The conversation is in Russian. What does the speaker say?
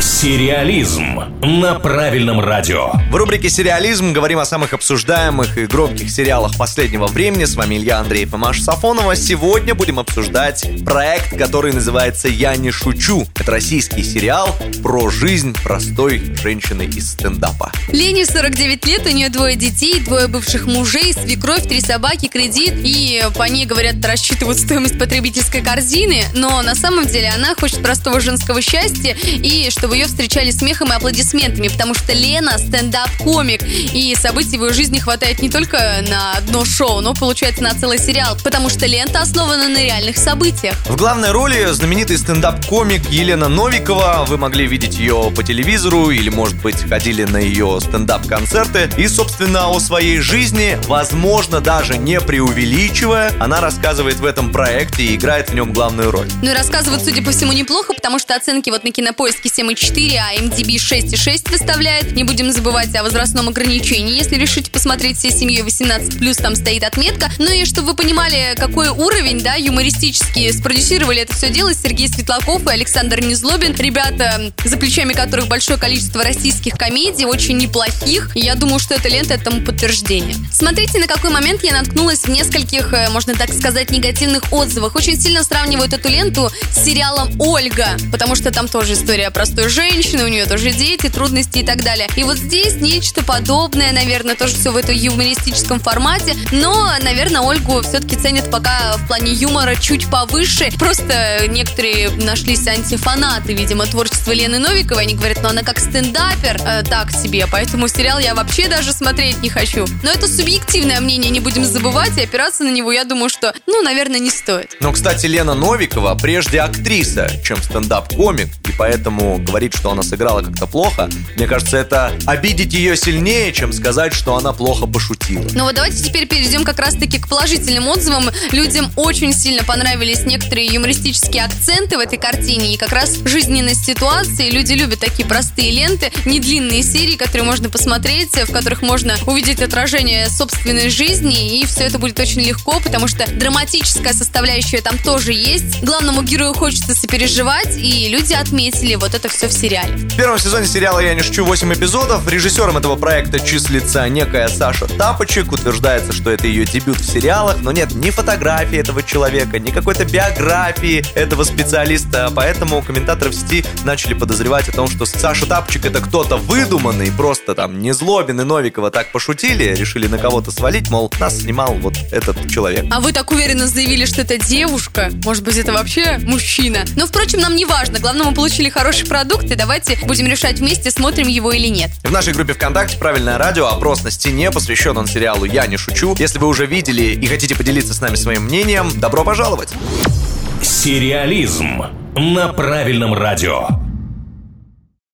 Сериализм на правильном радио. В рубрике «Сериализм» говорим о самых обсуждаемых и громких сериалах последнего времени. С вами Илья Андреев и Маша Сафонова. Сегодня будем обсуждать проект, который называется «Я не шучу». Это российский сериал про жизнь простой женщины из стендапа. Лене 49 лет, у нее двое детей, двое бывших мужей, свекровь, три собаки, кредит. И по ней, говорят, рассчитывают стоимость потребительской корзины. Но на самом деле она хочет простого женского счастья и чтобы чтобы ее встречали смехом и аплодисментами, потому что Лена стендап-комик, и событий в ее жизни хватает не только на одно шоу, но, получается, на целый сериал, потому что лента основана на реальных событиях. В главной роли знаменитый стендап-комик Елена Новикова. Вы могли видеть ее по телевизору или, может быть, ходили на ее стендап-концерты. И, собственно, о своей жизни, возможно, даже не преувеличивая, она рассказывает в этом проекте и играет в нем главную роль. Ну и рассказывает, судя по всему, неплохо, потому что оценки вот на кинопоиске 7 4, а MDB 6,6 выставляет. Не будем забывать о возрастном ограничении. Если решите посмотреть всей семьей 18+, там стоит отметка. Ну и чтобы вы понимали, какой уровень, да, юмористический спродюсировали это все дело Сергей Светлаков и Александр Незлобин. Ребята, за плечами которых большое количество российских комедий, очень неплохих. Я думаю, что эта лента этому подтверждение. Смотрите, на какой момент я наткнулась в нескольких, э, можно так сказать, негативных отзывах. Очень сильно сравнивают эту ленту с сериалом «Ольга», потому что там тоже история простой женщина, у нее тоже дети, трудности и так далее. И вот здесь нечто подобное, наверное, тоже все в этом юмористическом формате, но, наверное, Ольгу все-таки ценят пока в плане юмора чуть повыше. Просто некоторые нашлись антифанаты, видимо, творчества Лены Новиковой. Они говорят, ну она как стендапер э, так себе, поэтому сериал я вообще даже смотреть не хочу. Но это субъективное мнение, не будем забывать, и опираться на него, я думаю, что, ну, наверное, не стоит. Но, кстати, Лена Новикова прежде актриса, чем стендап-комик, и поэтому говорить, что она сыграла как-то плохо, мне кажется, это обидеть ее сильнее, чем сказать, что она плохо пошутила. Ну вот давайте теперь перейдем как раз-таки к положительным отзывам. Людям очень сильно понравились некоторые юмористические акценты в этой картине и как раз жизненность ситуации. Люди любят такие простые ленты, не длинные серии, которые можно посмотреть, в которых можно увидеть отражение собственной жизни, и все это будет очень легко, потому что драматическая составляющая там тоже есть. Главному герою хочется сопереживать, и люди отметили вот это все в сериале. В первом сезоне сериала «Я не шучу» 8 эпизодов. Режиссером этого проекта числится некая Саша Тапочек. Утверждается, что это ее дебют в сериалах, но нет ни фотографии этого человека, ни какой-то биографии этого специалиста. Поэтому комментаторы в сети начали подозревать о том, что Саша Тапочек это кто-то выдуманный, просто там не Злобин и Новикова так пошутили, решили на кого-то свалить, мол, нас снимал вот этот человек. А вы так уверенно заявили, что это девушка? Может быть, это вообще мужчина? Но, впрочем, нам не важно. Главное, мы получили хороший продукт, продукт, и давайте будем решать вместе, смотрим его или нет. В нашей группе ВКонтакте «Правильное радио» опрос на стене посвящен он сериалу «Я не шучу». Если вы уже видели и хотите поделиться с нами своим мнением, добро пожаловать! Сериализм на правильном радио.